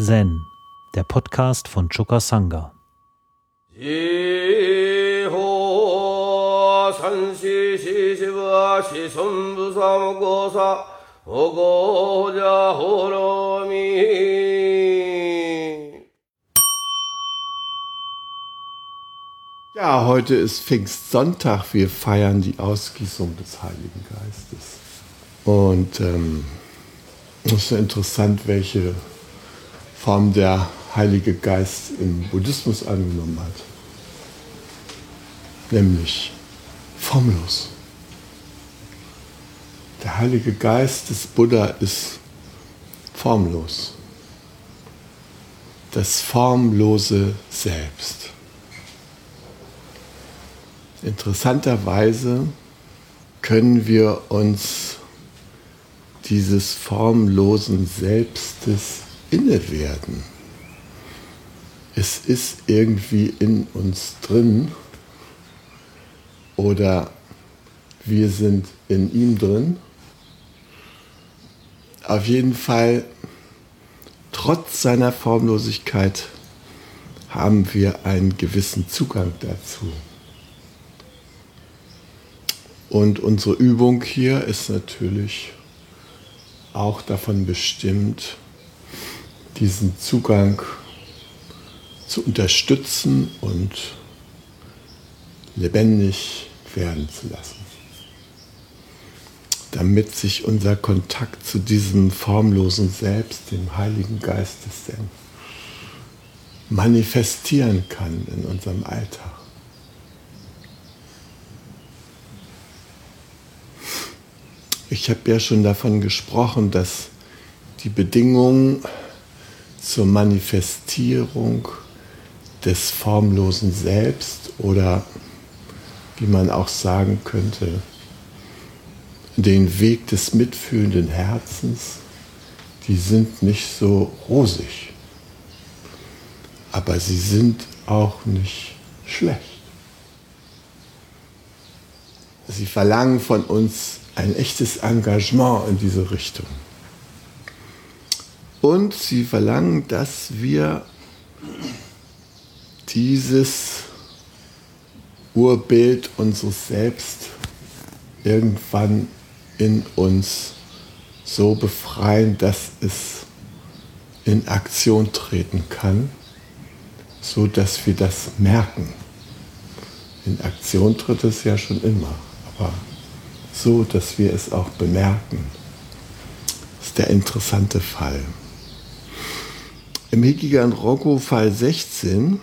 Zen, der Podcast von Choka Sangha. Ja, heute ist Pfingstsonntag. Wir feiern die Ausgießung des Heiligen Geistes. Und ähm, es ist interessant, welche Form der Heilige Geist im Buddhismus angenommen hat. Nämlich formlos. Der Heilige Geist des Buddha ist formlos. Das formlose Selbst. Interessanterweise können wir uns dieses formlosen Selbstes inne werden. Es ist irgendwie in uns drin oder wir sind in ihm drin. Auf jeden Fall, trotz seiner Formlosigkeit, haben wir einen gewissen Zugang dazu. Und unsere Übung hier ist natürlich auch davon bestimmt, diesen Zugang zu unterstützen und lebendig werden zu lassen. Damit sich unser Kontakt zu diesem formlosen Selbst, dem Heiligen Geistes, denn manifestieren kann in unserem Alltag. Ich habe ja schon davon gesprochen, dass die Bedingungen zur Manifestierung des formlosen Selbst oder wie man auch sagen könnte, den Weg des mitfühlenden Herzens, die sind nicht so rosig, aber sie sind auch nicht schlecht. Sie verlangen von uns ein echtes Engagement in diese Richtung. Und sie verlangen, dass wir dieses Urbild unseres Selbst irgendwann in uns so befreien, dass es in Aktion treten kann, so dass wir das merken. In Aktion tritt es ja schon immer, aber so, dass wir es auch bemerken. Ist der interessante Fall. Im Hikigan Rokko Fall 16,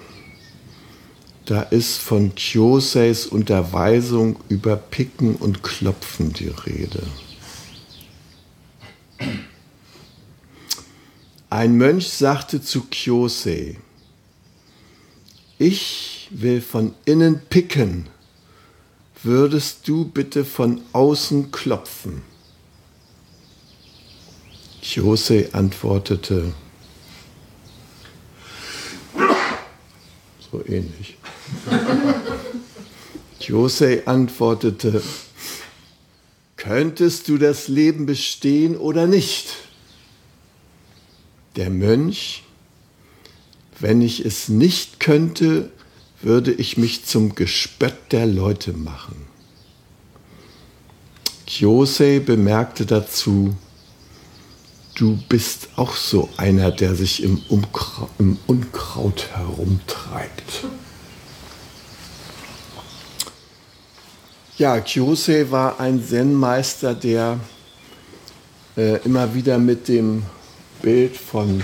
da ist von Kyoseis Unterweisung über Picken und Klopfen die Rede. Ein Mönch sagte zu Kyosei, ich will von innen picken würdest du bitte von außen klopfen? Jose antwortete, so ähnlich. Jose antwortete, könntest du das Leben bestehen oder nicht? Der Mönch, wenn ich es nicht könnte, würde ich mich zum Gespött der Leute machen. Kyosei bemerkte dazu, du bist auch so einer, der sich im, Umkra im Unkraut herumtreibt. Ja, Kyosei war ein Zen-Meister, der äh, immer wieder mit dem Bild von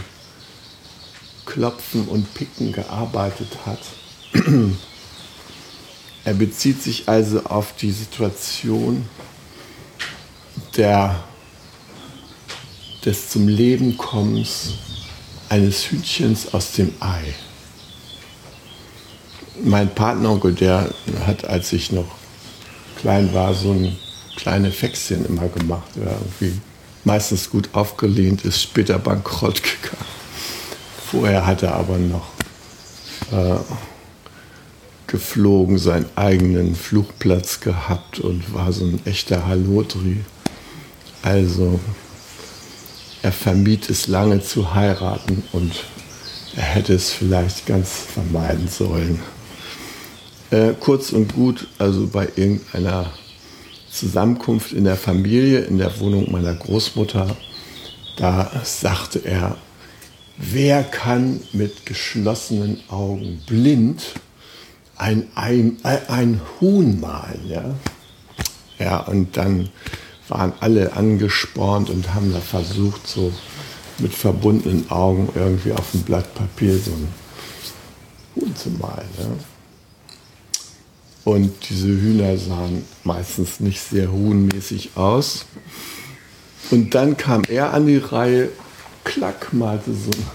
Klopfen und Picken gearbeitet hat. Er bezieht sich also auf die Situation der, des zum Leben kommens eines Hütchens aus dem Ei. Mein Partneronkel, der hat, als ich noch klein war, so ein kleine Fächschen immer gemacht, der irgendwie meistens gut aufgelehnt ist, später bankrott gegangen. Vorher hat er aber noch äh, geflogen, seinen eigenen Flugplatz gehabt und war so ein echter Halotri. Also er vermied es lange zu heiraten und er hätte es vielleicht ganz vermeiden sollen. Äh, kurz und gut, also bei irgendeiner Zusammenkunft in der Familie, in der Wohnung meiner Großmutter, da sagte er, wer kann mit geschlossenen Augen blind ein, ein, ein Huhn malen? Ja? ja, und dann waren alle angespornt und haben da versucht, so mit verbundenen Augen irgendwie auf dem Blatt Papier so ein Huhn zu malen. Ja? Und diese Hühner sahen meistens nicht sehr huhnmäßig aus. Und dann kam er an die Reihe, klack, malte so ein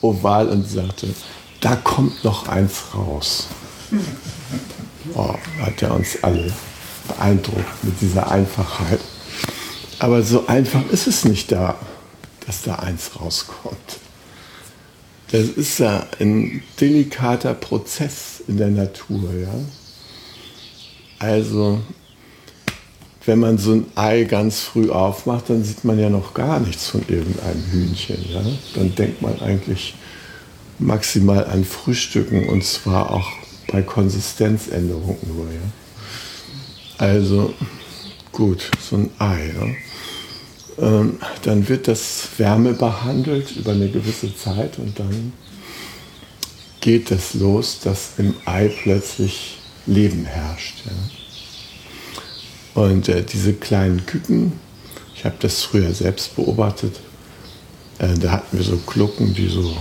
Oval und sagte, da kommt noch eins raus. Oh, hat er uns alle beeindruckt mit dieser Einfachheit. Aber so einfach ist es nicht da, dass da eins rauskommt. Das ist ja ein delikater Prozess in der Natur. Ja? Also, wenn man so ein Ei ganz früh aufmacht, dann sieht man ja noch gar nichts von irgendeinem Hühnchen. Ja? Dann denkt man eigentlich maximal an Frühstücken und zwar auch bei Konsistenzänderung nur. Ja? Also, gut, so ein Ei. Ja? Ähm, dann wird das Wärme behandelt über eine gewisse Zeit und dann geht es los, dass im Ei plötzlich Leben herrscht. Ja. Und äh, diese kleinen Küken, ich habe das früher selbst beobachtet, äh, da hatten wir so Glucken, die so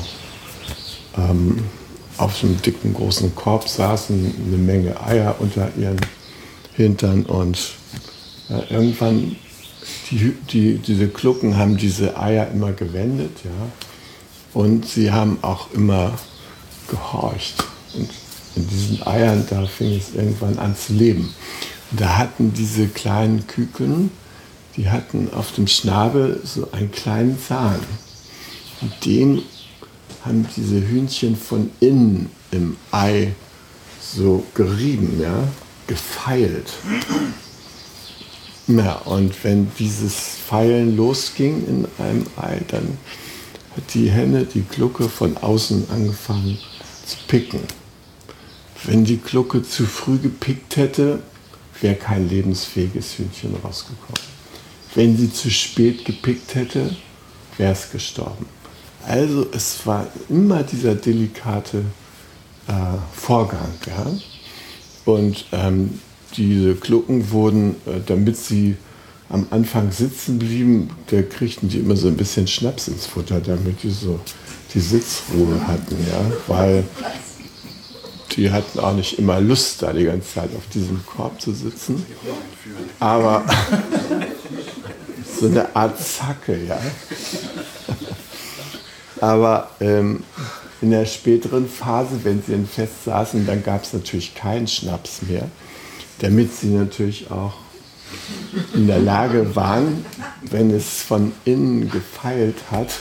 ähm, auf so einem dicken großen Korb saßen, eine Menge Eier unter ihren Hintern und äh, irgendwann, die, die, diese Glucken haben diese Eier immer gewendet, ja, und sie haben auch immer gehorcht. Und in diesen Eiern, da fing es irgendwann an zu leben. Und da hatten diese kleinen Küken, die hatten auf dem Schnabel so einen kleinen Zahn. Und den haben diese Hühnchen von innen im Ei so gerieben, ja, gefeilt. Ja, und wenn dieses Pfeilen losging in einem Ei, dann hat die Henne die Glucke von außen angefangen zu picken. Wenn die Glucke zu früh gepickt hätte, wäre kein lebensfähiges Hühnchen rausgekommen. Wenn sie zu spät gepickt hätte, wäre es gestorben. Also es war immer dieser delikate äh, Vorgang. Ja? Und ähm, diese Glucken wurden, äh, damit sie am Anfang sitzen blieben, da kriegten die immer so ein bisschen Schnaps ins Futter, damit die so die Sitzruhe hatten. Ja? Weil die hatten auch nicht immer Lust, da die ganze Zeit auf diesem Korb zu sitzen. Aber so eine Art Zacke, ja. Aber ähm, in der späteren Phase, wenn sie in Fest saßen, dann gab es natürlich keinen Schnaps mehr, damit sie natürlich auch in der Lage waren, wenn es von innen gefeilt hat,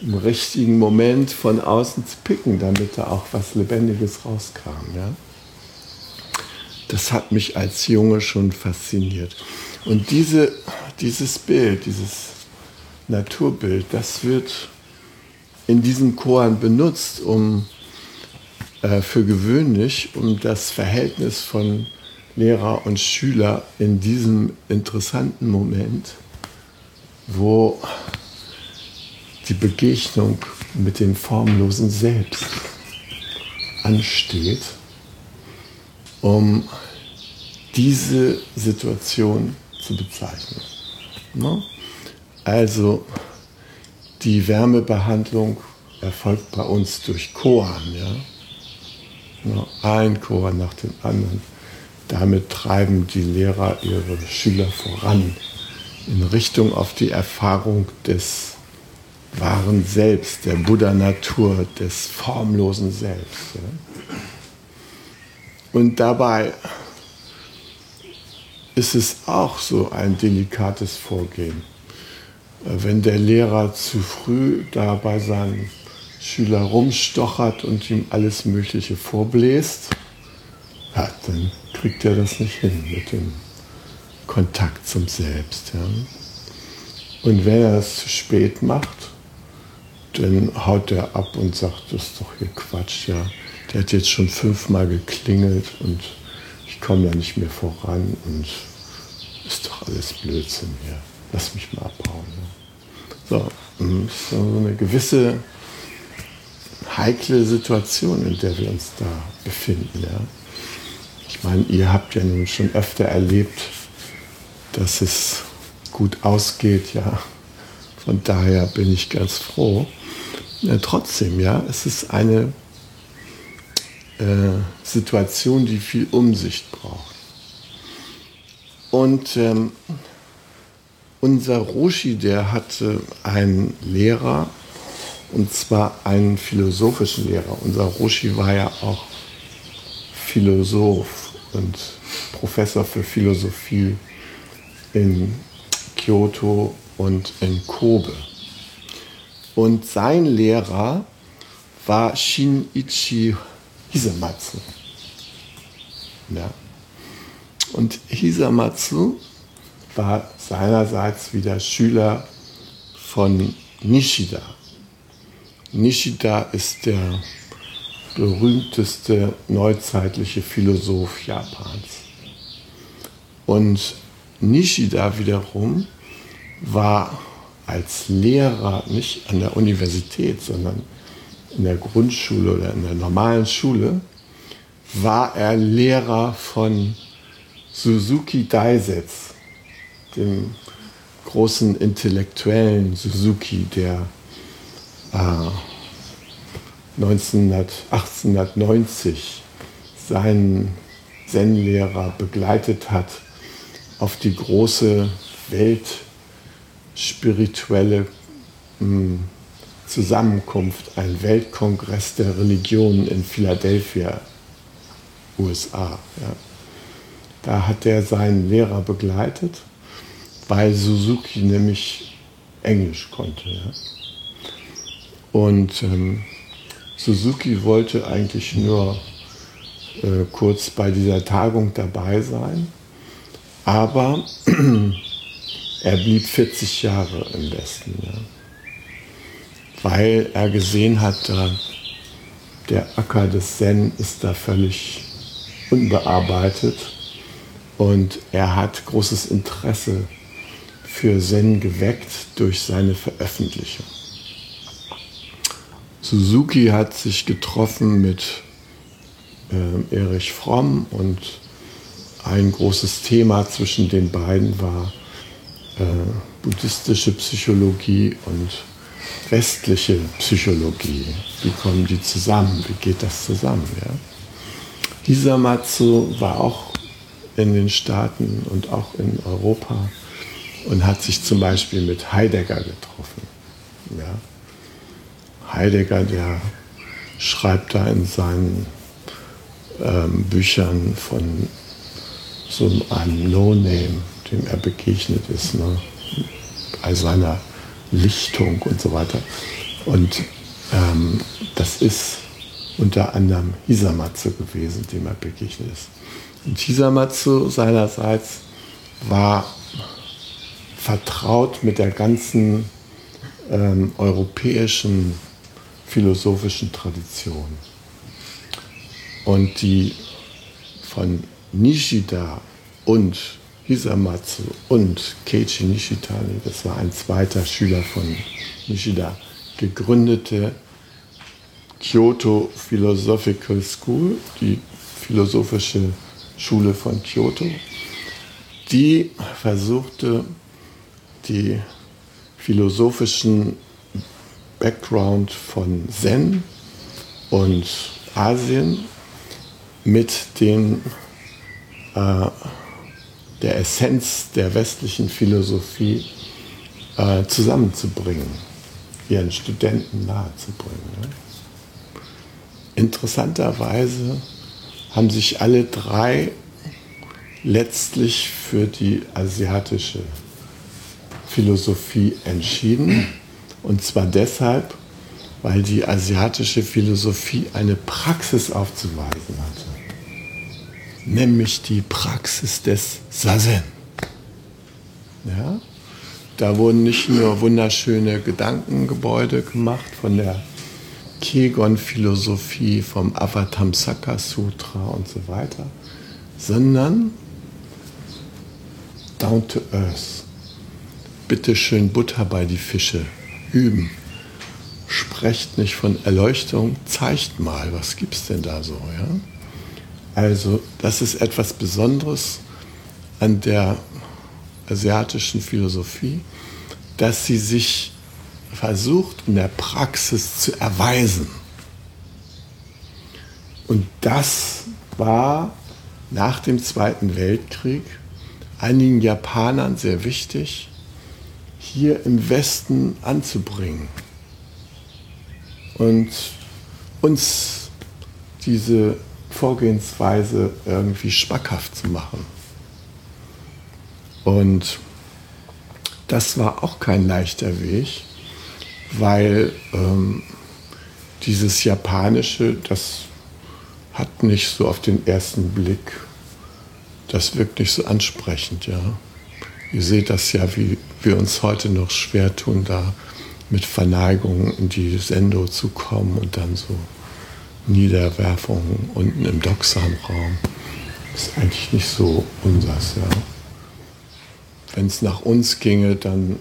im richtigen Moment von außen zu picken, damit da auch was Lebendiges rauskam. Ja? Das hat mich als Junge schon fasziniert. Und diese, dieses Bild, dieses Naturbild, das wird in diesen Choren benutzt, um äh, für gewöhnlich, um das Verhältnis von Lehrer und Schüler in diesem interessanten Moment, wo die Begegnung mit dem formlosen Selbst ansteht, um diese Situation zu bezeichnen. Ne? Also die Wärmebehandlung erfolgt bei uns durch Koan. Ja? Ne? Ein Koan nach dem anderen. Damit treiben die Lehrer ihre Schüler voran in Richtung auf die Erfahrung des wahren Selbst, der Buddha-Natur, des formlosen Selbst. Und dabei ist es auch so ein delikates Vorgehen. Wenn der Lehrer zu früh da bei seinem Schüler rumstochert und ihm alles Mögliche vorbläst, ja, dann kriegt er das nicht hin mit dem Kontakt zum Selbst. Ja. Und wenn er das zu spät macht, dann haut er ab und sagt, das ist doch hier Quatsch, ja. Der hat jetzt schon fünfmal geklingelt und ich komme da nicht mehr voran und ist doch alles Blödsinn hier. Lass mich mal abhauen. Ja. So, mm, so eine gewisse heikle Situation, in der wir uns da befinden. Ja. Ich meine, ihr habt ja nun schon öfter erlebt, dass es gut ausgeht, ja. Von daher bin ich ganz froh. Ja, trotzdem, ja, es ist eine äh, Situation, die viel Umsicht braucht. Und ähm, unser Roshi, der hatte einen Lehrer, und zwar einen philosophischen Lehrer. Unser Roshi war ja auch Philosoph und Professor für Philosophie in Kyoto und in Kobe. Und sein Lehrer war Shinichi Hisamatsu. Ja. Und Hisamatsu war seinerseits wieder Schüler von Nishida. Nishida ist der berühmteste neuzeitliche Philosoph Japans. Und Nishida wiederum war als Lehrer nicht an der Universität, sondern in der Grundschule oder in der normalen Schule, war er Lehrer von Suzuki Daisetsu, dem großen intellektuellen Suzuki, der äh, 1900, 1890 seinen Zen-Lehrer begleitet hat auf die große weltspirituelle hm, Zusammenkunft, ein Weltkongress der Religionen in Philadelphia, USA. Ja. Da hat er seinen Lehrer begleitet, weil Suzuki nämlich Englisch konnte. Ja. Und ähm, Suzuki wollte eigentlich nur äh, kurz bei dieser Tagung dabei sein aber er blieb 40 Jahre im Westen, ja. weil er gesehen hat, der Acker des Zen ist da völlig unbearbeitet und er hat großes Interesse für Zen geweckt durch seine Veröffentlichung. Suzuki hat sich getroffen mit äh, Erich Fromm und ein großes Thema zwischen den beiden war äh, buddhistische Psychologie und westliche Psychologie. Wie kommen die zusammen? Wie geht das zusammen? Ja? Hisamatsu war auch in den Staaten und auch in Europa und hat sich zum Beispiel mit Heidegger getroffen. Ja? Heidegger, der schreibt da in seinen ähm, Büchern von so einem No-Name, dem er begegnet ist, ne? bei seiner Lichtung und so weiter. Und ähm, das ist unter anderem Hisamatsu gewesen, dem er begegnet ist. Und Hisamatsu seinerseits war vertraut mit der ganzen ähm, europäischen philosophischen Tradition. Und die von Nishida und Hisamatsu und Keiichi Nishitani, das war ein zweiter Schüler von Nishida, gegründete Kyoto Philosophical School, die philosophische Schule von Kyoto, die versuchte, die philosophischen Background von Zen und Asien mit den äh, der Essenz der westlichen Philosophie äh, zusammenzubringen, ihren Studenten nahezubringen. Interessanterweise haben sich alle drei letztlich für die asiatische Philosophie entschieden. Und zwar deshalb, weil die asiatische Philosophie eine Praxis aufzuweisen hatte nämlich die Praxis des Sazen. Ja? da wurden nicht nur wunderschöne Gedankengebäude gemacht von der Kegon-Philosophie, vom Avatamsaka Sutra und so weiter, sondern down to earth. Bitte schön Butter bei die Fische. Üben. Sprecht nicht von Erleuchtung, zeigt mal, was gibt es denn da so, ja? Also, das ist etwas Besonderes an der asiatischen Philosophie, dass sie sich versucht in der Praxis zu erweisen. Und das war nach dem Zweiten Weltkrieg einigen Japanern sehr wichtig, hier im Westen anzubringen und uns diese Vorgehensweise irgendwie schmackhaft zu machen. Und das war auch kein leichter Weg, weil ähm, dieses Japanische, das hat nicht so auf den ersten Blick, das wirkt nicht so ansprechend, ja. Ihr seht das ja, wie wir uns heute noch schwer tun, da mit Verneigung in die Sendo zu kommen und dann so Niederwerfungen unten im Doxam-Raum. Ist eigentlich nicht so unsers, ja. Wenn es nach uns ginge, dann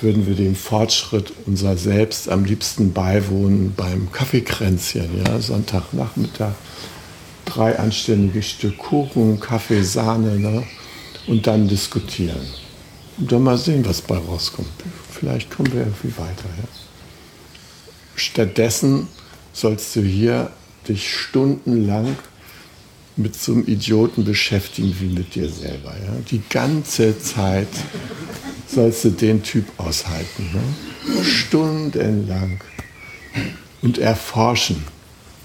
würden wir dem Fortschritt unser Selbst am liebsten beiwohnen beim Kaffeekränzchen, ja, Sonntagnachmittag. Drei anständige Stück Kuchen, Kaffee, Sahne ne? und dann diskutieren. Dann mal sehen, was bei rauskommt. Vielleicht kommen wir irgendwie weiter. Ja? Stattdessen sollst du hier dich stundenlang mit so einem Idioten beschäftigen wie mit dir selber. Ja? Die ganze Zeit sollst du den Typ aushalten. Ne? Stundenlang. Und erforschen.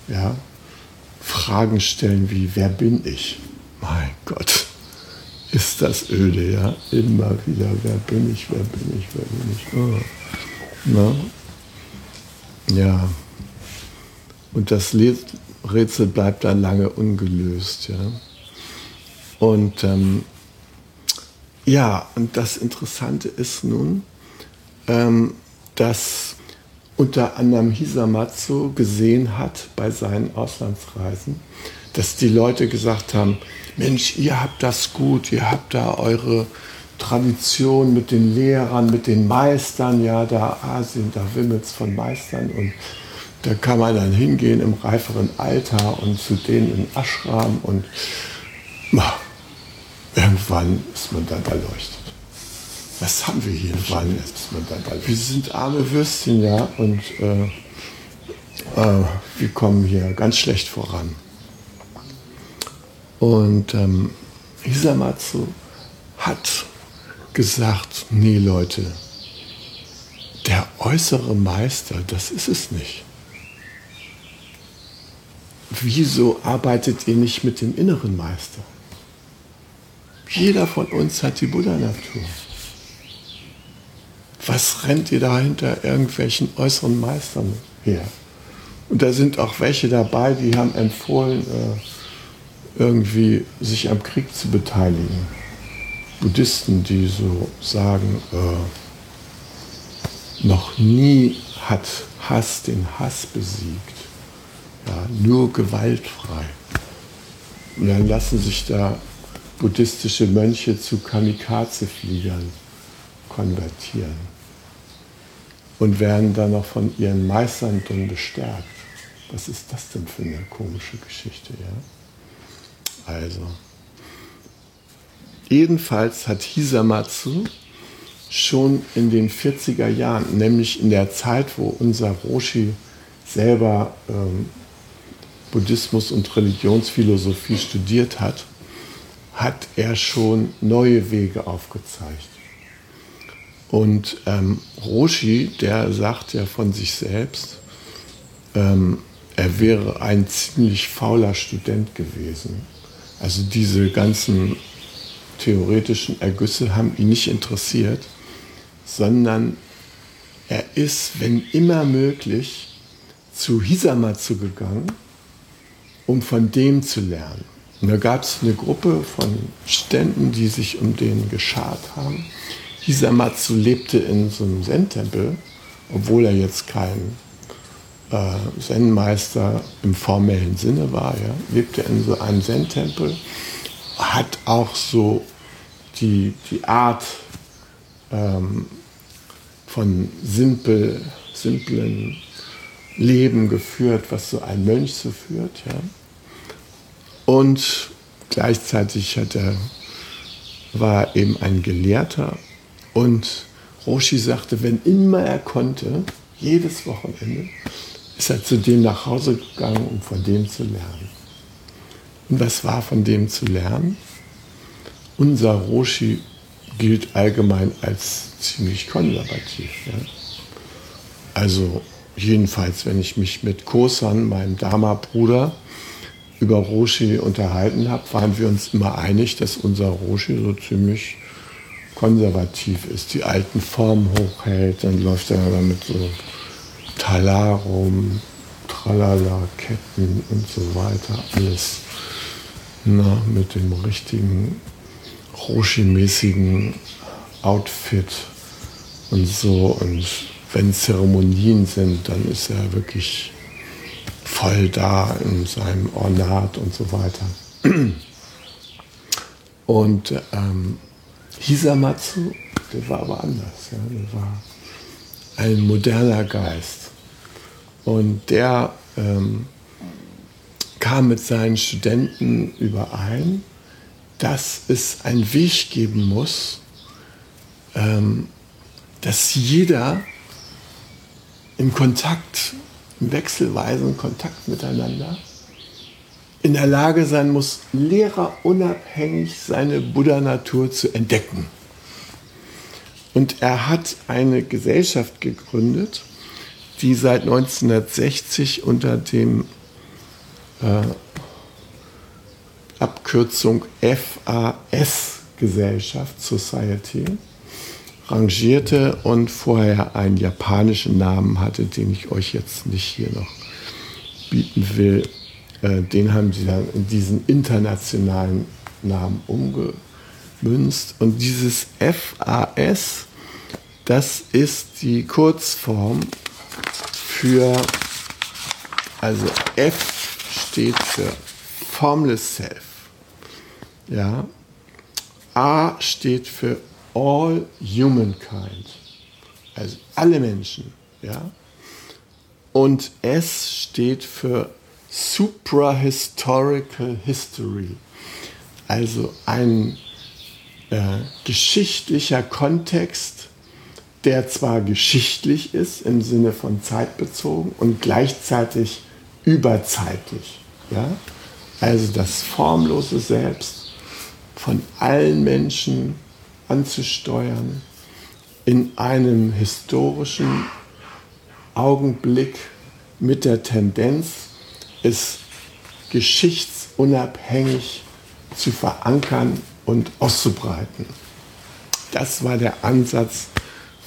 Ja? Fragen stellen wie, wer bin ich? Mein Gott, ist das öde, ja? Immer wieder, wer bin ich, wer bin ich, wer bin ich? Oh. Na? Ja. Und das Rätsel bleibt dann lange ungelöst, ja. Und ähm, ja, und das Interessante ist nun, ähm, dass unter anderem Hisamatsu gesehen hat bei seinen Auslandsreisen, dass die Leute gesagt haben, Mensch, ihr habt das gut, ihr habt da eure Tradition mit den Lehrern, mit den Meistern, ja, da Asien, da wimmelt's von Meistern und da kann man dann hingehen im reiferen Alter und zu denen in Ashram und Irgendwann ist man dann erleuchtet. Was haben wir hier? Wann ist man dann erleuchtet? Wir sind arme Würstchen, ja, und äh, äh, wir kommen hier ganz schlecht voran. Und ähm, Hisamatsu hat gesagt, nee Leute, der äußere Meister, das ist es nicht. Wieso arbeitet ihr nicht mit dem inneren Meister? Jeder von uns hat die Buddha-Natur. Was rennt ihr da hinter irgendwelchen äußeren Meistern her? Und da sind auch welche dabei, die haben empfohlen, äh, irgendwie sich am Krieg zu beteiligen. Buddhisten, die so sagen, äh, noch nie hat Hass den Hass besiegt. Ja, nur gewaltfrei. Und dann lassen sich da buddhistische Mönche zu Kamikaze-Fliegern konvertieren und werden dann noch von ihren Meistern drin bestärkt. Was ist das denn für eine komische Geschichte, ja? Also, jedenfalls hat Hisamatsu schon in den 40er Jahren, nämlich in der Zeit, wo unser Roshi selber ähm, Buddhismus und Religionsphilosophie studiert hat, hat er schon neue Wege aufgezeigt. Und ähm, Roshi, der sagt ja von sich selbst, ähm, er wäre ein ziemlich fauler Student gewesen. Also diese ganzen theoretischen Ergüsse haben ihn nicht interessiert, sondern er ist, wenn immer möglich, zu Hisamatsu gegangen, um von dem zu lernen. Und da gab es eine Gruppe von Ständen, die sich um den geschart haben. Hisamatsu lebte in so einem Zen-Tempel, obwohl er jetzt kein äh, Zen-Meister im formellen Sinne war. Ja, lebte in so einem Zen-Tempel, hat auch so die, die Art ähm, von simpel, simplen Leben geführt, was so ein Mönch so führt. Ja. Und gleichzeitig hat er, war er eben ein Gelehrter. Und Roshi sagte, wenn immer er konnte, jedes Wochenende, ist er zu dem nach Hause gegangen, um von dem zu lernen. Und was war von dem zu lernen? Unser Roshi gilt allgemein als ziemlich konservativ. Ja? Also jedenfalls, wenn ich mich mit Kosan, meinem Dharma-Bruder, über Roshi unterhalten habe, waren wir uns immer einig, dass unser Roshi so ziemlich konservativ ist, die alten Formen hochhält, dann läuft er aber mit so Talarum, Tralala, Ketten und so weiter, alles na, mit dem richtigen Roshi-mäßigen Outfit und so. Und wenn Zeremonien sind, dann ist er wirklich voll da in seinem Ornat und so weiter. Und ähm, Hisamatsu, der war aber anders. Ja? Der war ein moderner Geist. Und der ähm, kam mit seinen Studenten überein, dass es einen Weg geben muss, ähm, dass jeder im Kontakt, im wechselweisen Kontakt miteinander in der Lage sein muss, lehrerunabhängig seine Buddha-Natur zu entdecken. Und er hat eine Gesellschaft gegründet, die seit 1960 unter dem äh, Abkürzung FAS Gesellschaft Society rangierte und vorher einen japanischen Namen hatte, den ich euch jetzt nicht hier noch bieten will. Äh, den haben sie dann in diesen internationalen Namen umgemünzt. Und dieses FAS, das ist die Kurzform für, also F steht für Formless Self. Ja. A steht für all humankind, also alle Menschen, ja. Und S steht für suprahistorical history, also ein äh, geschichtlicher Kontext, der zwar geschichtlich ist im Sinne von zeitbezogen und gleichzeitig überzeitlich, ja. Also das formlose Selbst von allen Menschen anzusteuern in einem historischen Augenblick mit der Tendenz, es geschichtsunabhängig zu verankern und auszubreiten. Das war der Ansatz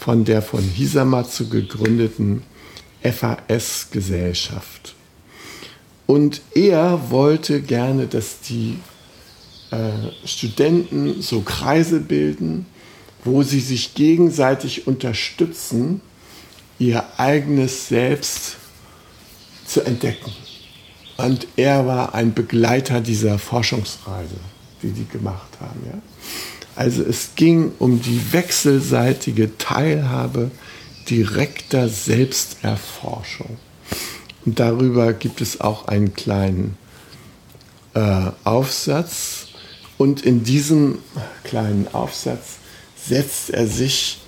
von der von Hisamatsu gegründeten FAS-Gesellschaft. Und er wollte gerne, dass die äh, Studenten so Kreise bilden, wo sie sich gegenseitig unterstützen, ihr eigenes Selbst zu entdecken. Und er war ein Begleiter dieser Forschungsreise, die die gemacht haben. Ja? Also es ging um die wechselseitige Teilhabe direkter Selbsterforschung. Und darüber gibt es auch einen kleinen äh, Aufsatz, und in diesem kleinen Aufsatz setzt er sich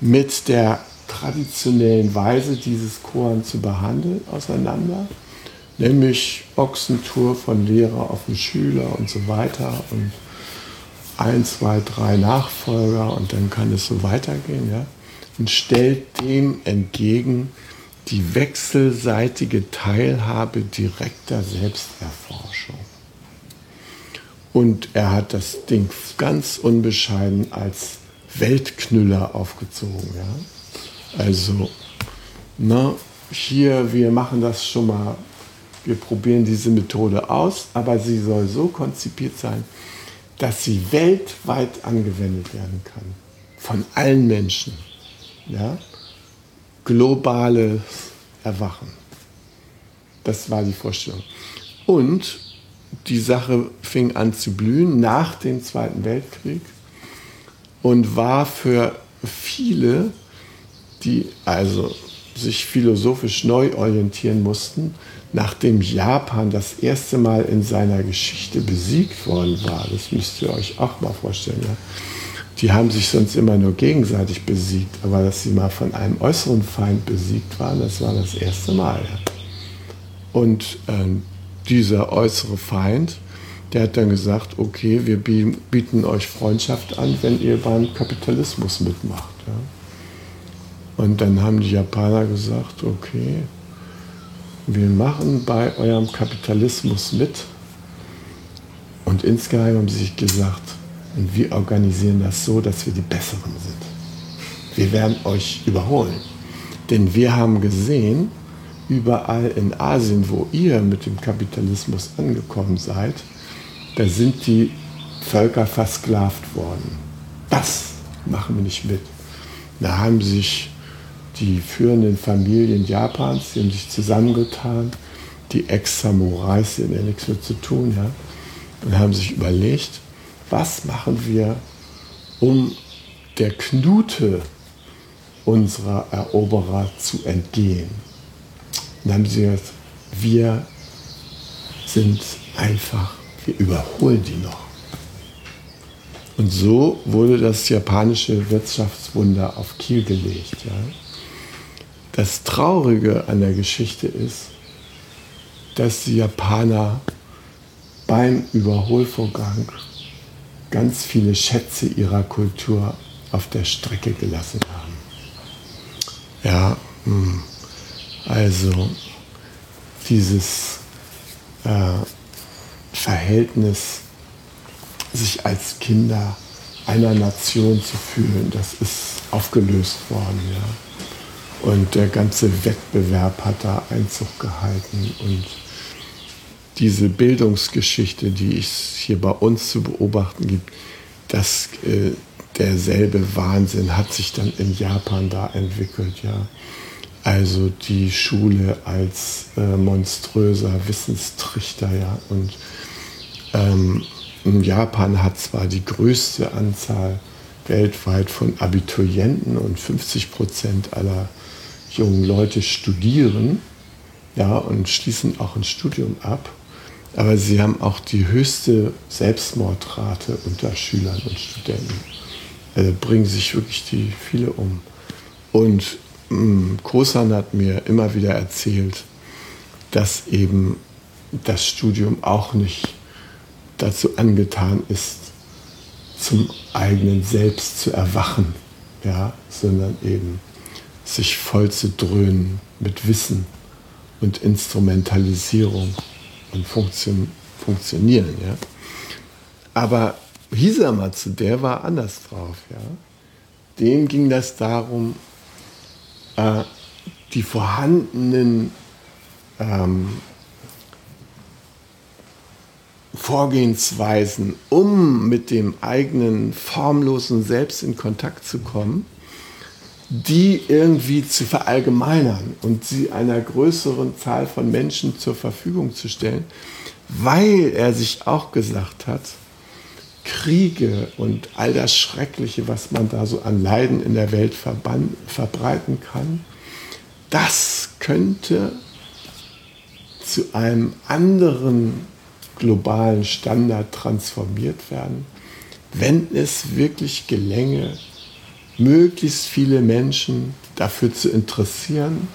mit der traditionellen Weise, dieses Koran zu behandeln, auseinander, nämlich Ochsentour von Lehrer auf den Schüler und so weiter und ein, zwei, drei Nachfolger und dann kann es so weitergehen, ja, und stellt dem entgegen die wechselseitige Teilhabe direkter Selbsterforschung. Und er hat das Ding ganz unbescheiden als Weltknüller aufgezogen. Ja? Also, na, hier, wir machen das schon mal, wir probieren diese Methode aus, aber sie soll so konzipiert sein, dass sie weltweit angewendet werden kann. von allen Menschen. Ja? Globales Erwachen. Das war die Vorstellung. Und die Sache fing an zu blühen nach dem Zweiten Weltkrieg und war für viele, die also sich philosophisch neu orientieren mussten, nachdem Japan das erste Mal in seiner Geschichte besiegt worden war. Das müsst ihr euch auch mal vorstellen. Ja? Die haben sich sonst immer nur gegenseitig besiegt, aber dass sie mal von einem äußeren Feind besiegt waren, das war das erste Mal. Ja? Und äh, dieser äußere Feind, der hat dann gesagt, okay, wir bieten euch Freundschaft an, wenn ihr beim Kapitalismus mitmacht. Ja? Und dann haben die Japaner gesagt, okay, wir machen bei eurem Kapitalismus mit. Und insgeheim haben sie sich gesagt, und wir organisieren das so, dass wir die Besseren sind. Wir werden euch überholen. Denn wir haben gesehen, überall in Asien, wo ihr mit dem Kapitalismus angekommen seid, da sind die Völker versklavt worden. Das machen wir nicht mit. Da haben sich die führenden Familien Japans, die haben sich zusammengetan, die Ex-Samurais, die haben ja nichts mehr zu tun, ja, und haben sich überlegt, was machen wir, um der Knute unserer Eroberer zu entgehen. Und dann haben sie gesagt, wir sind einfach, wir überholen die noch. Und so wurde das japanische Wirtschaftswunder auf Kiel gelegt. Ja. Das Traurige an der Geschichte ist, dass die Japaner beim Überholvorgang ganz viele Schätze ihrer Kultur auf der Strecke gelassen haben. Ja, hm. also dieses äh, Verhältnis, sich als Kinder einer Nation zu fühlen, das ist aufgelöst worden. Ja. Und der ganze Wettbewerb hat da Einzug gehalten und diese Bildungsgeschichte, die es hier bei uns zu beobachten gibt, dass äh, derselbe Wahnsinn hat sich dann in Japan da entwickelt, ja. Also die Schule als äh, monströser Wissenstrichter, ja. Und ähm, Japan hat zwar die größte Anzahl weltweit von Abiturienten und 50 Prozent aller jungen Leute studieren, ja, und schließen auch ein Studium ab. Aber sie haben auch die höchste Selbstmordrate unter Schülern und Studenten. Also bringen sich wirklich die viele um. Und mm, Kosan hat mir immer wieder erzählt, dass eben das Studium auch nicht dazu angetan ist, zum eigenen Selbst zu erwachen, ja, sondern eben sich voll zu dröhnen mit Wissen und Instrumentalisierung und Funktion, funktionieren. Ja? Aber Hisamatsu, der war anders drauf. Ja? Dem ging das darum, äh, die vorhandenen ähm, Vorgehensweisen, um mit dem eigenen formlosen Selbst in Kontakt zu kommen, die irgendwie zu verallgemeinern und sie einer größeren Zahl von Menschen zur Verfügung zu stellen, weil er sich auch gesagt hat, Kriege und all das Schreckliche, was man da so an Leiden in der Welt verbreiten kann, das könnte zu einem anderen globalen Standard transformiert werden, wenn es wirklich gelänge, möglichst viele Menschen dafür zu interessieren,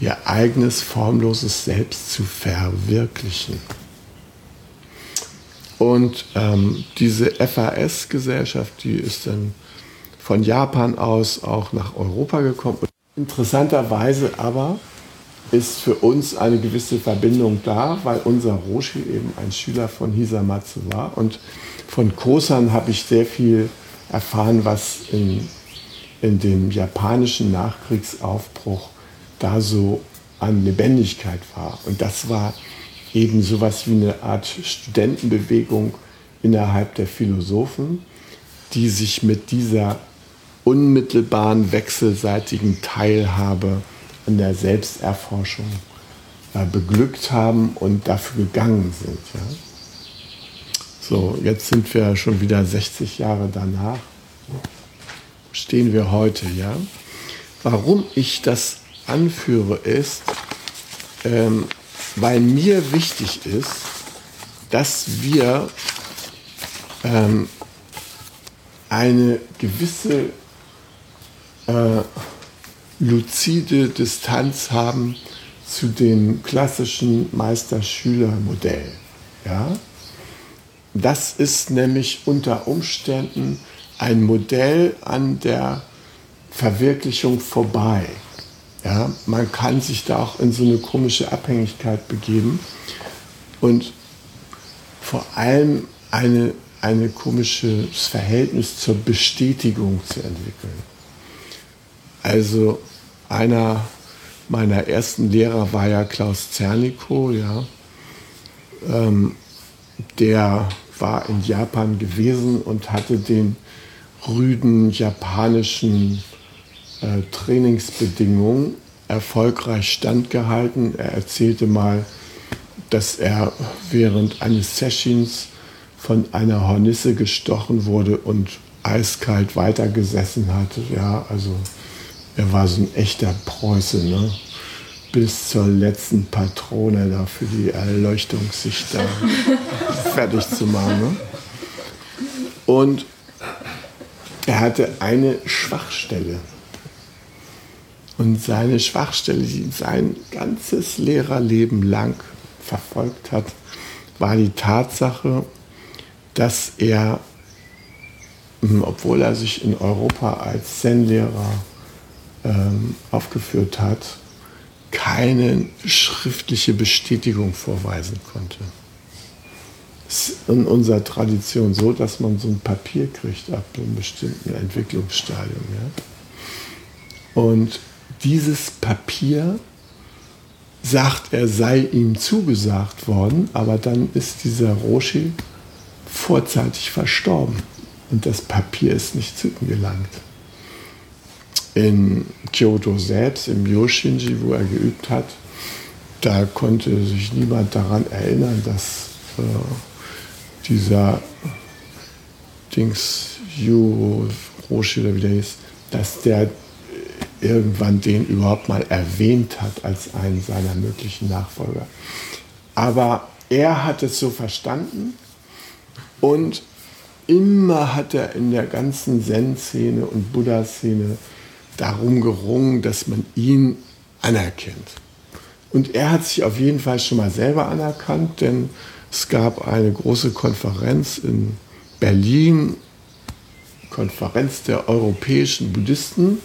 ihr eigenes formloses Selbst zu verwirklichen. Und ähm, diese FAS-Gesellschaft, die ist dann von Japan aus auch nach Europa gekommen. Interessanterweise aber ist für uns eine gewisse Verbindung da, weil unser Roshi eben ein Schüler von Hisamatsu war. Und von Kosan habe ich sehr viel erfahren, was in in dem japanischen Nachkriegsaufbruch da so an Lebendigkeit war. Und das war eben sowas wie eine Art Studentenbewegung innerhalb der Philosophen, die sich mit dieser unmittelbaren wechselseitigen Teilhabe an der Selbsterforschung äh, beglückt haben und dafür gegangen sind. Ja? So, jetzt sind wir schon wieder 60 Jahre danach. Stehen wir heute, ja? Warum ich das anführe, ist, ähm, weil mir wichtig ist, dass wir ähm, eine gewisse äh, luzide Distanz haben zu dem klassischen Meister-Schüler-Modell. Ja? Das ist nämlich unter Umständen ein Modell an der Verwirklichung vorbei. Ja, man kann sich da auch in so eine komische Abhängigkeit begeben und vor allem eine, eine komisches Verhältnis zur Bestätigung zu entwickeln. Also einer meiner ersten Lehrer war ja Klaus Zernikow, ja. Ähm, der war in Japan gewesen und hatte den rüden japanischen äh, Trainingsbedingungen erfolgreich standgehalten. Er erzählte mal, dass er während eines Sessions von einer Hornisse gestochen wurde und eiskalt weitergesessen hatte. Ja, also er war so ein echter Preuße, ne? bis zur letzten Patrone da für die Erleuchtung sich da fertig zu machen. Ne? Und er hatte eine Schwachstelle. Und seine Schwachstelle, die sein ganzes Lehrerleben lang verfolgt hat, war die Tatsache, dass er, hm, obwohl er sich in Europa als Zen-Lehrer ähm, aufgeführt hat, keine schriftliche Bestätigung vorweisen konnte. In unserer Tradition so, dass man so ein Papier kriegt ab einem bestimmten Entwicklungsstadium. Ja? Und dieses Papier sagt, er sei ihm zugesagt worden, aber dann ist dieser Roshi vorzeitig verstorben und das Papier ist nicht zu ihm gelangt. In Kyoto selbst, im Yoshinji, wo er geübt hat, da konnte sich niemand daran erinnern, dass äh, dieser Dings Yu Roshi oder wie der ist, dass der irgendwann den überhaupt mal erwähnt hat als einen seiner möglichen Nachfolger. Aber er hat es so verstanden und immer hat er in der ganzen Zen-Szene und Buddha-Szene darum gerungen, dass man ihn anerkennt. Und er hat sich auf jeden Fall schon mal selber anerkannt, denn es gab eine große Konferenz in Berlin, Konferenz der europäischen Buddhisten.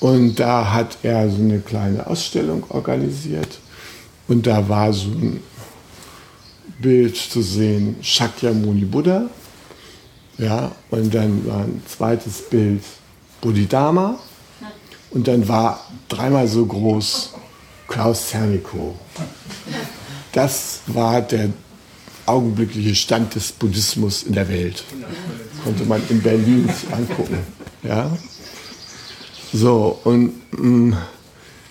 Und da hat er so eine kleine Ausstellung organisiert. Und da war so ein Bild zu sehen, Shakyamuni Buddha. Ja, und dann war ein zweites Bild Bodhidharma. Und dann war dreimal so groß Klaus Zernikow. Das war der augenblickliche Stand des Buddhismus in der Welt. Konnte man in Berlin angucken. Ja? So, und mm,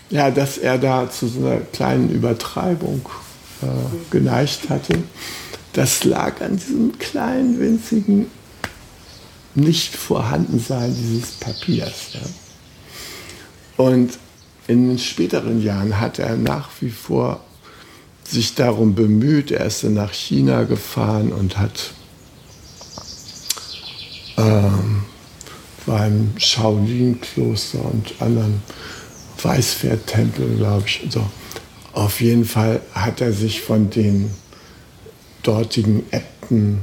ja, dass er da zu so einer kleinen Übertreibung äh, geneigt hatte, das lag an diesem kleinen, winzigen Nicht-Vorhandensein dieses Papiers. Ja? Und in den späteren Jahren hat er nach wie vor sich darum bemüht. Er ist dann nach China gefahren und hat ähm, war im Shaolin-Kloster und anderen Weißpferd-Tempeln, glaube ich. So. Auf jeden Fall hat er sich von den dortigen Äbten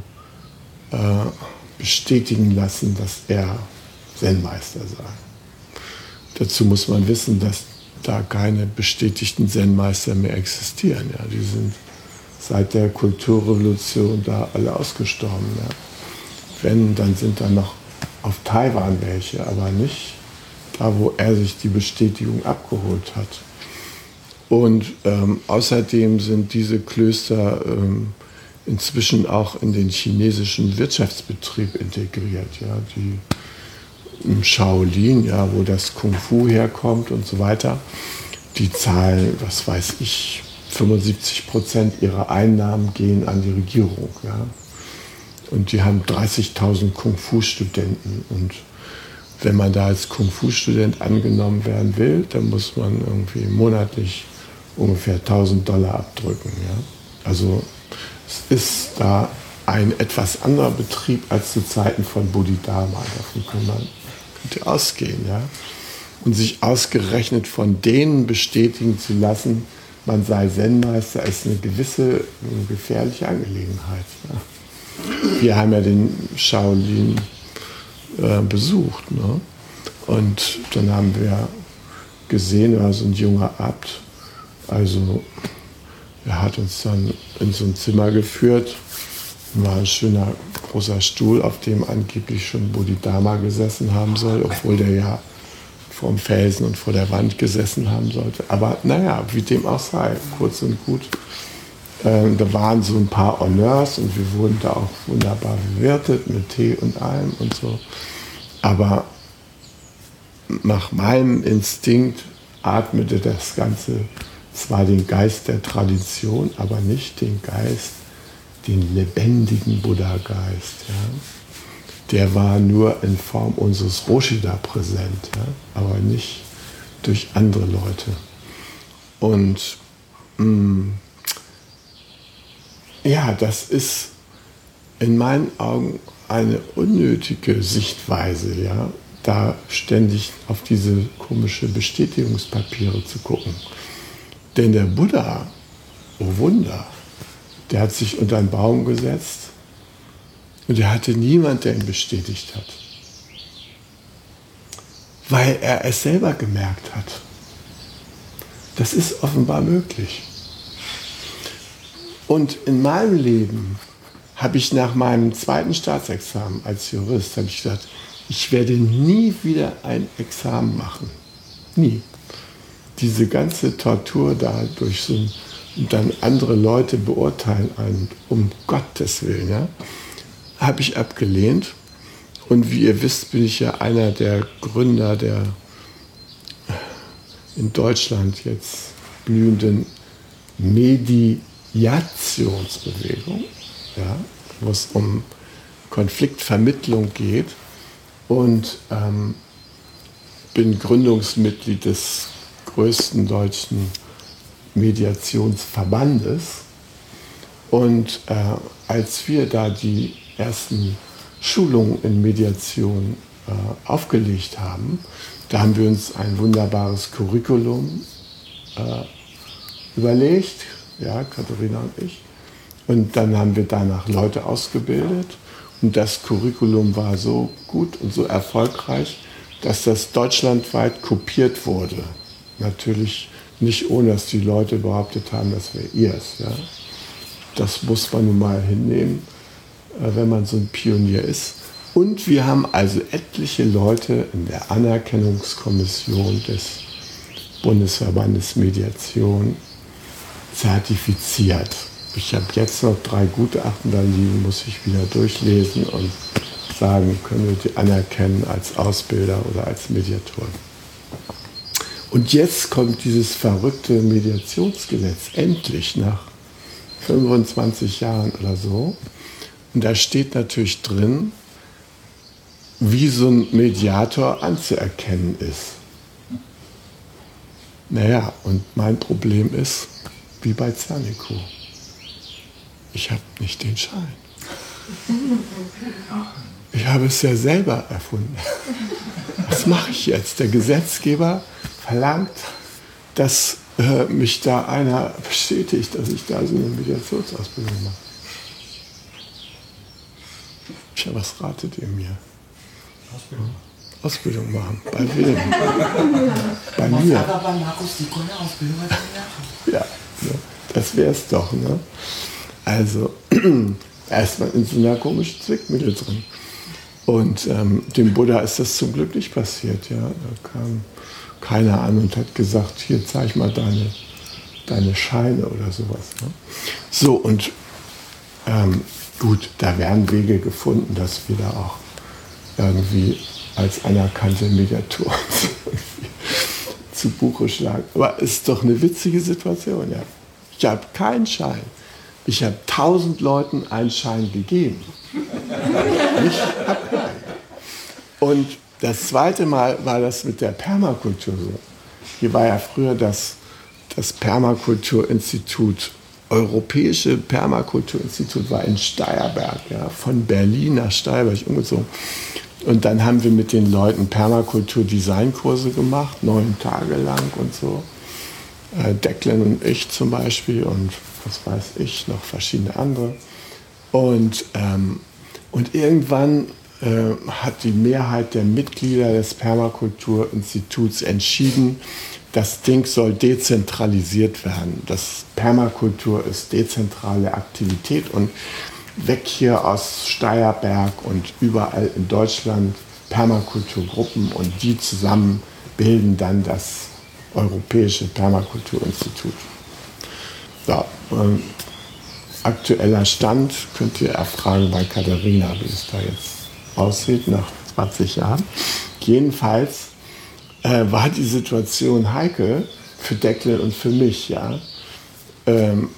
äh, bestätigen lassen, dass er Zen-Meister sei. Dazu muss man wissen, dass da keine bestätigten Zen-Meister mehr existieren. Ja. Die sind seit der Kulturrevolution da alle ausgestorben. Ja. Wenn, dann sind da noch auf Taiwan welche, aber nicht da, wo er sich die Bestätigung abgeholt hat. Und ähm, außerdem sind diese Klöster ähm, inzwischen auch in den chinesischen Wirtschaftsbetrieb integriert. Ja. Die Shaolin, ja, wo das Kung Fu herkommt und so weiter, die zahlen, was weiß ich, 75 Prozent ihrer Einnahmen gehen an die Regierung. Ja. Und die haben 30.000 Kung Fu-Studenten. Und wenn man da als Kung Fu-Student angenommen werden will, dann muss man irgendwie monatlich ungefähr 1000 Dollar abdrücken. Ja. Also es ist da ein etwas anderer Betrieb als zu Zeiten von Bodhidharma. Davon kann man ausgehen. Ja? Und sich ausgerechnet von denen bestätigen zu lassen, man sei Zen-Meister, ist eine gewisse gefährliche Angelegenheit. Ja? Wir haben ja den Shaolin äh, besucht. Ne? Und dann haben wir gesehen, war so ein junger Abt. Also er hat uns dann in so ein Zimmer geführt war ein schöner großer Stuhl, auf dem angeblich schon Bodhidharma gesessen haben soll, obwohl der ja vor dem Felsen und vor der Wand gesessen haben sollte. Aber naja, wie dem auch sei, kurz und gut. Ähm, da waren so ein paar Honneurs und wir wurden da auch wunderbar bewirtet mit Tee und allem und so. Aber nach meinem Instinkt atmete das Ganze zwar den Geist der Tradition, aber nicht den Geist den lebendigen Buddha-Geist. Ja? Der war nur in Form unseres Roshida präsent, ja? aber nicht durch andere Leute. Und mh, mm, ja, das ist in meinen Augen eine unnötige Sichtweise, ja, da ständig auf diese komische Bestätigungspapiere zu gucken. Denn der Buddha, oh Wunder, der hat sich unter einen Baum gesetzt und er hatte niemand, der ihn bestätigt hat. Weil er es selber gemerkt hat. Das ist offenbar möglich. Und in meinem Leben habe ich nach meinem zweiten Staatsexamen als Jurist habe ich gesagt, ich werde nie wieder ein Examen machen. Nie. Diese ganze Tortur da durch so ein dann andere Leute beurteilen einen, um Gottes Willen, ja, habe ich abgelehnt. Und wie ihr wisst, bin ich ja einer der Gründer der in Deutschland jetzt blühenden Mediationsbewegung, ja, wo es um Konfliktvermittlung geht und ähm, bin Gründungsmitglied des größten deutschen Mediationsverbandes. Und äh, als wir da die ersten Schulungen in Mediation äh, aufgelegt haben, da haben wir uns ein wunderbares Curriculum äh, überlegt, ja, Katharina und ich. Und dann haben wir danach Leute ausgebildet. Und das Curriculum war so gut und so erfolgreich, dass das deutschlandweit kopiert wurde. Natürlich nicht ohne, dass die Leute behauptet haben, das wäre ihrs. Ja. Das muss man nun mal hinnehmen, äh, wenn man so ein Pionier ist. Und wir haben also etliche Leute in der Anerkennungskommission des Bundesverbandes Mediation zertifiziert. Ich habe jetzt noch drei Gutachten da liegen, muss ich wieder durchlesen und sagen, können wir die anerkennen als Ausbilder oder als Mediatoren. Und jetzt kommt dieses verrückte Mediationsgesetz endlich nach 25 Jahren oder so. Und da steht natürlich drin, wie so ein Mediator anzuerkennen ist. Naja, und mein Problem ist, wie bei Zernico, ich habe nicht den Schein. Ich habe es ja selber erfunden. Was mache ich jetzt? Der Gesetzgeber verlangt, dass äh, mich da einer bestätigt, dass ich da so eine Mediationsausbildung mache. Tja, was ratet ihr mir? Ausbildung. Ausbildung machen. Bei wem? Bei mir. Aber bei Markus eine Ausbildung Ja, ne? das wäre es doch. Ne? Also, erstmal in so einer komischen Zwickmittel drin. Und ähm, dem Buddha ist das zum Glück nicht passiert. Ja? Da kam keiner an und hat gesagt, hier zeig mal deine, deine Scheine oder sowas. Ne? So, und ähm, gut, da werden Wege gefunden, dass wir da auch irgendwie als anerkannte Mediatoren zu Buche schlagen. Aber es ist doch eine witzige Situation, ja. Ich habe keinen Schein. Ich habe tausend Leuten einen Schein gegeben. ich habe keinen. Und das zweite Mal war das mit der Permakultur so. Hier war ja früher das, das Permakulturinstitut, Europäische Permakulturinstitut war in Steierberg, ja, von Berlin nach Steierberg umgezogen. Und dann haben wir mit den Leuten Permakultur-Designkurse gemacht, neun Tage lang und so. Äh, Declan und ich zum Beispiel und was weiß ich, noch verschiedene andere. Und, ähm, und irgendwann hat die Mehrheit der Mitglieder des Permakulturinstituts entschieden, das Ding soll dezentralisiert werden. Das Permakultur ist dezentrale Aktivität und weg hier aus Steierberg und überall in Deutschland Permakulturgruppen und die zusammen bilden dann das Europäische Permakulturinstitut. Ja, ähm, aktueller Stand könnt ihr erfragen bei Katharina, wie es da jetzt aussieht nach 20 Jahren. Jedenfalls äh, war die Situation heikel für Declan und für mich. Ja. Ähm,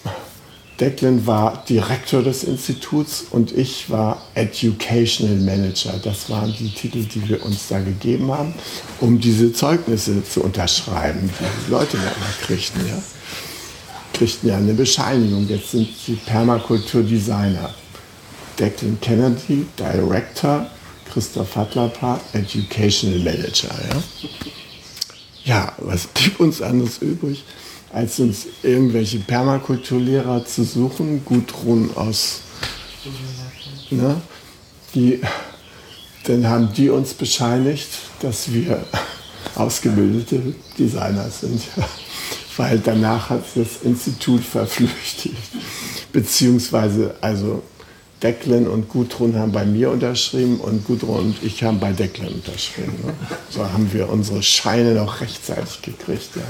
Declan war Direktor des Instituts und ich war Educational Manager. Das waren die Titel, die wir uns da gegeben haben, um diese Zeugnisse zu unterschreiben, die die Leute ja immer kriegten. Ja. Kriegten ja eine Bescheinigung. Jetzt sind sie Permakulturdesigner. Declan Kennedy, Director, Christoph Hattlerpaar, Educational Manager. Ja. ja, was blieb uns anderes übrig? als uns irgendwelche Permakulturlehrer zu suchen, Gudrun aus, ne, die, dann haben die uns bescheinigt, dass wir ausgebildete Designer sind, weil danach hat das Institut verflüchtigt, beziehungsweise also Declan und Gudrun haben bei mir unterschrieben und Gudrun und ich haben bei Declan unterschrieben. Ne? So haben wir unsere Scheine noch rechtzeitig gekriegt. Ja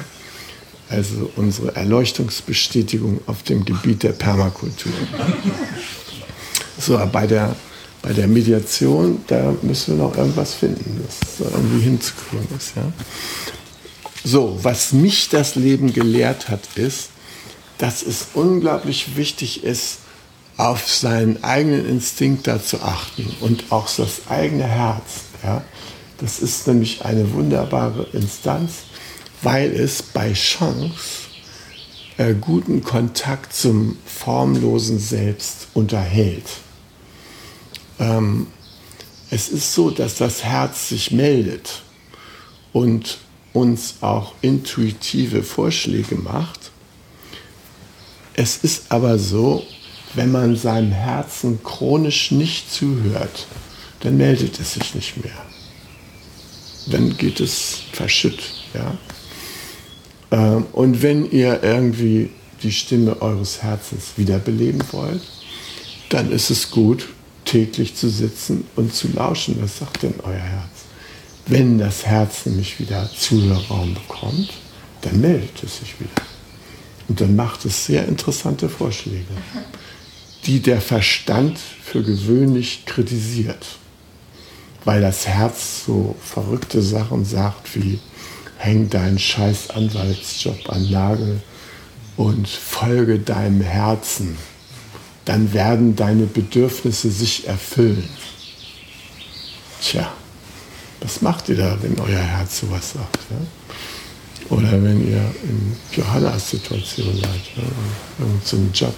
also unsere Erleuchtungsbestätigung auf dem Gebiet der Permakultur. So, bei der, bei der Mediation, da müssen wir noch irgendwas finden, das irgendwie hinzukriegen ist. Ja? So, was mich das Leben gelehrt hat, ist, dass es unglaublich wichtig ist, auf seinen eigenen Instinkt da zu achten und auch das eigene Herz. Ja? Das ist nämlich eine wunderbare Instanz weil es bei Chance äh, guten Kontakt zum formlosen Selbst unterhält. Ähm, es ist so, dass das Herz sich meldet und uns auch intuitive Vorschläge macht. Es ist aber so, wenn man seinem Herzen chronisch nicht zuhört, dann meldet es sich nicht mehr. Dann geht es verschütt. Ja? Ähm, und wenn ihr irgendwie die Stimme eures Herzens wiederbeleben wollt, dann ist es gut, täglich zu sitzen und zu lauschen. Was sagt denn euer Herz? Wenn das Herz nämlich wieder Zuhörraum bekommt, dann meldet es sich wieder. Und dann macht es sehr interessante Vorschläge, die der Verstand für gewöhnlich kritisiert. Weil das Herz so verrückte Sachen sagt wie, häng deinen scheiß Anwaltsjob an Nagel und folge deinem Herzen. Dann werden deine Bedürfnisse sich erfüllen. Tja, was macht ihr da, wenn euer Herz sowas sagt? Ja? Oder wenn ihr in Johannas Situation seid, ja? irgendeinem Job,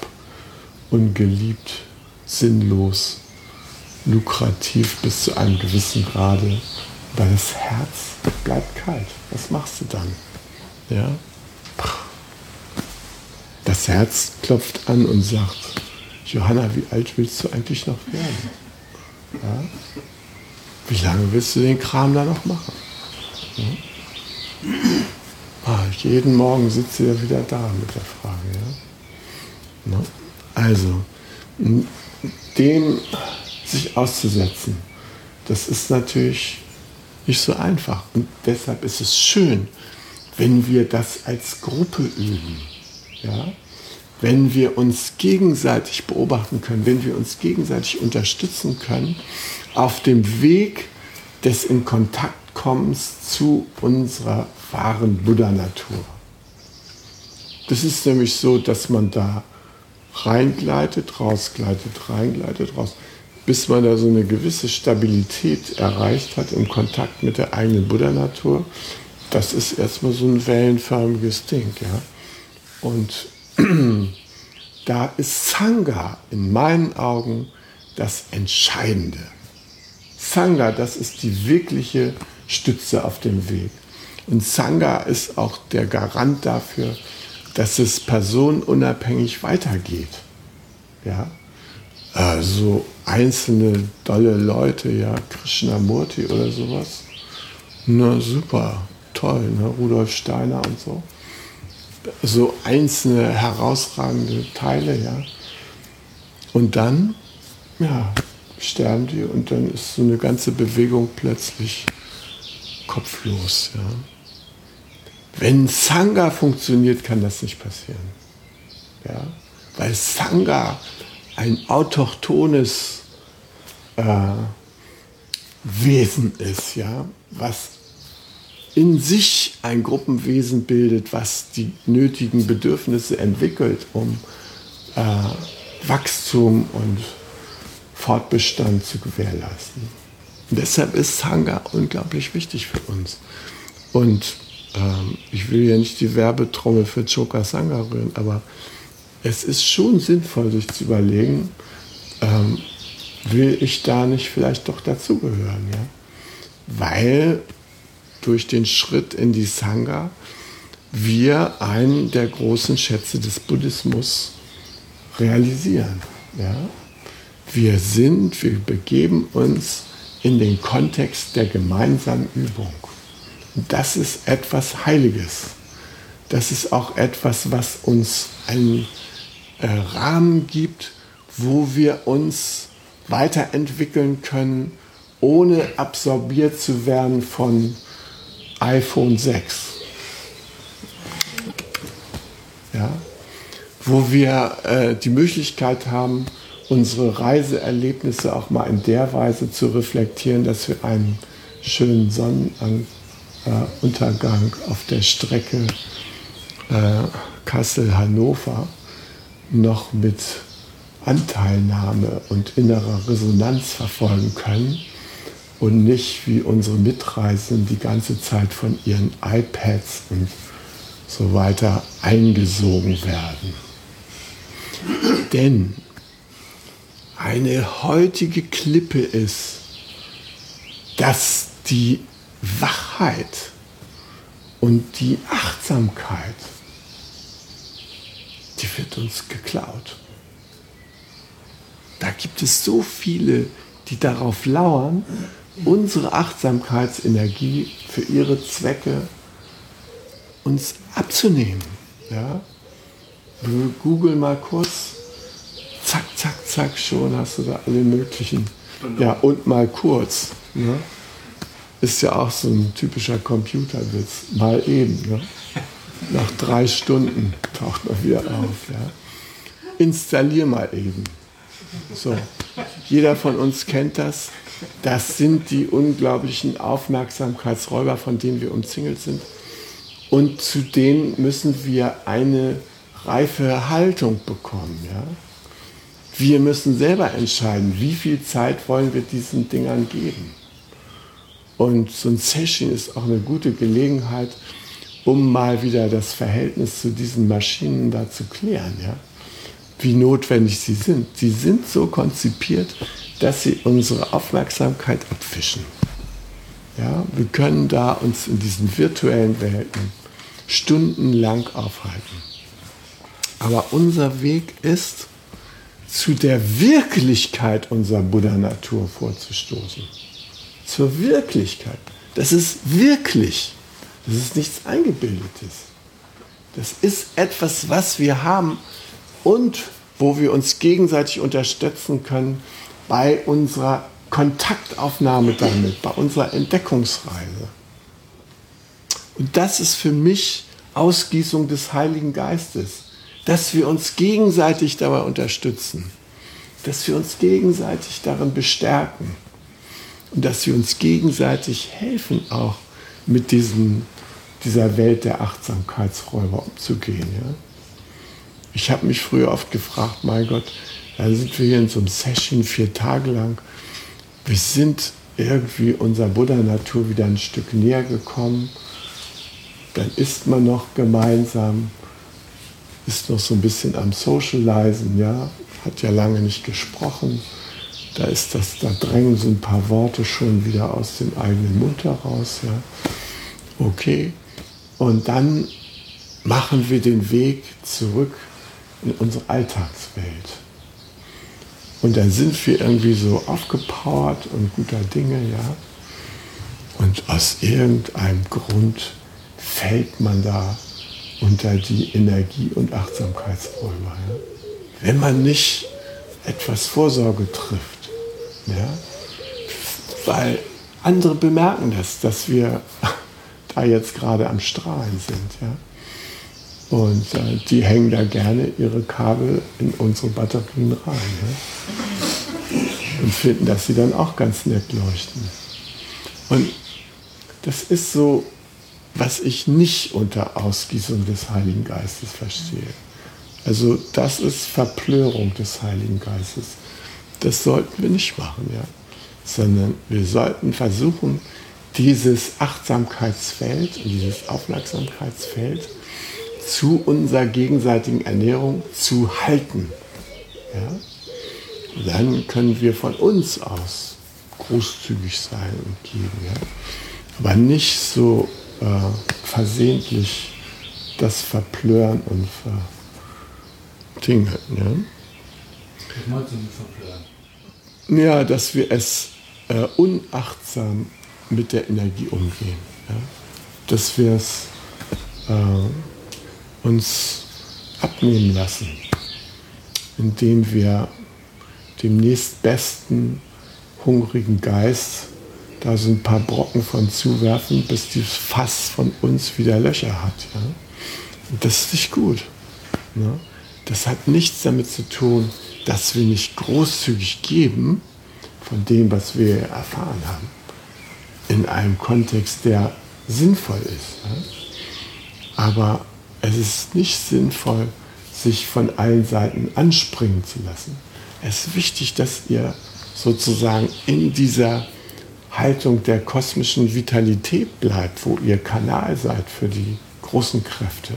ungeliebt, sinnlos, lukrativ bis zu einem gewissen Grade, weil das Herz bleibt kalt. Was machst du dann? Ja? Das Herz klopft an und sagt, Johanna, wie alt willst du eigentlich noch werden? Ja? Wie lange willst du den Kram da noch machen? Ja? Ah, jeden Morgen sitzt ja wieder da mit der Frage. Ja? Also, dem sich auszusetzen, das ist natürlich nicht so einfach. Und deshalb ist es schön, wenn wir das als Gruppe üben. Ja? Wenn wir uns gegenseitig beobachten können, wenn wir uns gegenseitig unterstützen können auf dem Weg des in Kontakt kommens zu unserer wahren Buddha-Natur. Das ist nämlich so, dass man da reingleitet, rausgleitet, reingleitet, raus, bis man da so eine gewisse Stabilität erreicht hat im Kontakt mit der eigenen Buddha-Natur. Das ist erstmal so ein wellenförmiges Ding. Ja? Und da ist Sangha in meinen Augen das Entscheidende. Sangha, das ist die wirkliche Stütze auf dem Weg. Und Sangha ist auch der Garant dafür, dass es personenunabhängig weitergeht. Ja? Also einzelne dolle Leute, ja, Krishnamurti oder sowas. Na super, toll, ne? Rudolf Steiner und so. So einzelne herausragende Teile, ja. Und dann, ja, sterben die und dann ist so eine ganze Bewegung plötzlich kopflos, ja. Wenn Sangha funktioniert, kann das nicht passieren. Ja? Weil Sangha ein autochthones äh, Wesen ist, ja? was in sich ein Gruppenwesen bildet, was die nötigen Bedürfnisse entwickelt, um äh, Wachstum und Fortbestand zu gewährleisten. Und deshalb ist Sangha unglaublich wichtig für uns. Und ähm, ich will ja nicht die Werbetrommel für Choka Sangha rühren, aber es ist schon sinnvoll, sich zu überlegen, ähm, will ich da nicht vielleicht doch dazugehören, ja? Weil durch den Schritt in die Sangha wir einen der großen Schätze des Buddhismus realisieren. Ja? Wir sind, wir begeben uns in den Kontext der gemeinsamen Übung das ist etwas Heiliges. Das ist auch etwas, was uns einen äh, Rahmen gibt, wo wir uns weiterentwickeln können, ohne absorbiert zu werden von iPhone 6. Ja? Wo wir äh, die Möglichkeit haben, unsere Reiseerlebnisse auch mal in der Weise zu reflektieren, dass wir einen schönen Sonnenuntergang äh, Untergang auf der Strecke äh, Kassel-Hannover noch mit Anteilnahme und innerer Resonanz verfolgen können und nicht wie unsere Mitreisenden die ganze Zeit von ihren iPads und so weiter eingesogen werden. Denn eine heutige Klippe ist, dass die Wachheit und die Achtsamkeit, die wird uns geklaut. Da gibt es so viele, die darauf lauern, unsere Achtsamkeitsenergie für ihre Zwecke uns abzunehmen. Ja? Google mal kurz, zack, zack, zack, schon hast du da alle möglichen. Ja, und mal kurz. Ne? Ist ja auch so ein typischer Computerwitz. Mal eben. Ne? Nach drei Stunden taucht man wieder auf. Ja? Installier mal eben. So. Jeder von uns kennt das. Das sind die unglaublichen Aufmerksamkeitsräuber, von denen wir umzingelt sind. Und zu denen müssen wir eine reife Haltung bekommen. Ja? Wir müssen selber entscheiden, wie viel Zeit wollen wir diesen Dingern geben. Und so ein Session ist auch eine gute Gelegenheit, um mal wieder das Verhältnis zu diesen Maschinen da zu klären, ja? wie notwendig sie sind. Sie sind so konzipiert, dass sie unsere Aufmerksamkeit abfischen. Ja? Wir können da uns in diesen virtuellen Welten stundenlang aufhalten. Aber unser Weg ist, zu der Wirklichkeit unserer Buddha-Natur vorzustoßen zur Wirklichkeit. Das ist wirklich. Das ist nichts Eingebildetes. Das ist etwas, was wir haben und wo wir uns gegenseitig unterstützen können bei unserer Kontaktaufnahme damit, bei unserer Entdeckungsreise. Und das ist für mich Ausgießung des Heiligen Geistes, dass wir uns gegenseitig dabei unterstützen, dass wir uns gegenseitig darin bestärken und dass wir uns gegenseitig helfen, auch mit diesem, dieser Welt der Achtsamkeitsräuber umzugehen. Ja? Ich habe mich früher oft gefragt, mein Gott, da sind wir hier in so einem Session vier Tage lang. Wir sind irgendwie unserer Buddha-Natur wieder ein Stück näher gekommen. Dann isst man noch gemeinsam, ist noch so ein bisschen am Socializen, ja, hat ja lange nicht gesprochen. Da ist das, da drängen so ein paar Worte schon wieder aus dem eigenen Mund heraus, ja. Okay. Und dann machen wir den Weg zurück in unsere Alltagswelt. Und dann sind wir irgendwie so aufgepowert und guter Dinge, ja. Und aus irgendeinem Grund fällt man da unter die Energie- und Achtsamkeitsräume. Ja? Wenn man nicht etwas Vorsorge trifft. Ja? Weil andere bemerken das, dass wir da jetzt gerade am Strahlen sind. Ja? Und äh, die hängen da gerne ihre Kabel in unsere Batterien rein. Ja? Und finden, dass sie dann auch ganz nett leuchten. Und das ist so, was ich nicht unter Ausgießung des Heiligen Geistes verstehe. Also das ist Verplörung des Heiligen Geistes. Das sollten wir nicht machen, ja. Sondern wir sollten versuchen, dieses Achtsamkeitsfeld und dieses Aufmerksamkeitsfeld zu unserer gegenseitigen Ernährung zu halten. Ja? Dann können wir von uns aus großzügig sein und geben. Ja? Aber nicht so äh, versehentlich das verplören und verdingen. Ja? Was meinst du mit verplören? Ja, dass wir es äh, unachtsam mit der Energie umgehen. Ja? Dass wir es äh, uns abnehmen lassen, indem wir dem nächstbesten hungrigen Geist da so ein paar Brocken von zuwerfen, bis dieses Fass von uns wieder Löcher hat. Ja? Das ist nicht gut. Ne? Das hat nichts damit zu tun, dass wir nicht großzügig geben von dem, was wir erfahren haben, in einem Kontext, der sinnvoll ist. Aber es ist nicht sinnvoll, sich von allen Seiten anspringen zu lassen. Es ist wichtig, dass ihr sozusagen in dieser Haltung der kosmischen Vitalität bleibt, wo ihr Kanal seid für die großen Kräfte.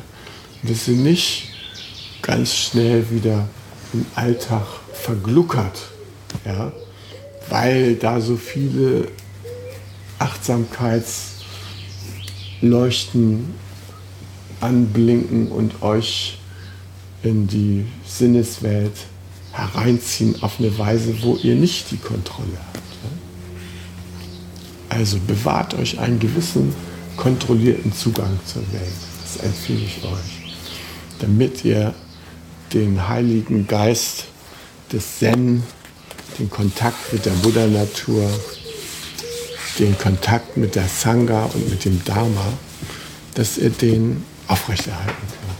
Und dass ihr nicht ganz schnell wieder im Alltag vergluckert, ja, weil da so viele Achtsamkeitsleuchten anblinken und euch in die Sinneswelt hereinziehen auf eine Weise, wo ihr nicht die Kontrolle habt. Also bewahrt euch einen gewissen kontrollierten Zugang zur Welt. Das empfehle ich euch. Damit ihr den Heiligen Geist des Zen, den Kontakt mit der Buddha-Natur, den Kontakt mit der Sangha und mit dem Dharma, dass ihr den aufrechterhalten kann.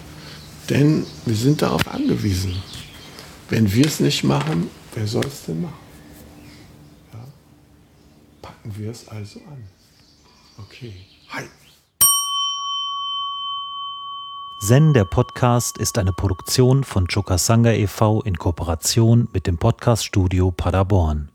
Denn wir sind darauf angewiesen. Wenn wir es nicht machen, wer soll es denn machen? Ja? Packen wir es also an. Okay. Hi. Zen, der Podcast, ist eine Produktion von Chokasanga e.V. in Kooperation mit dem Podcaststudio Paderborn.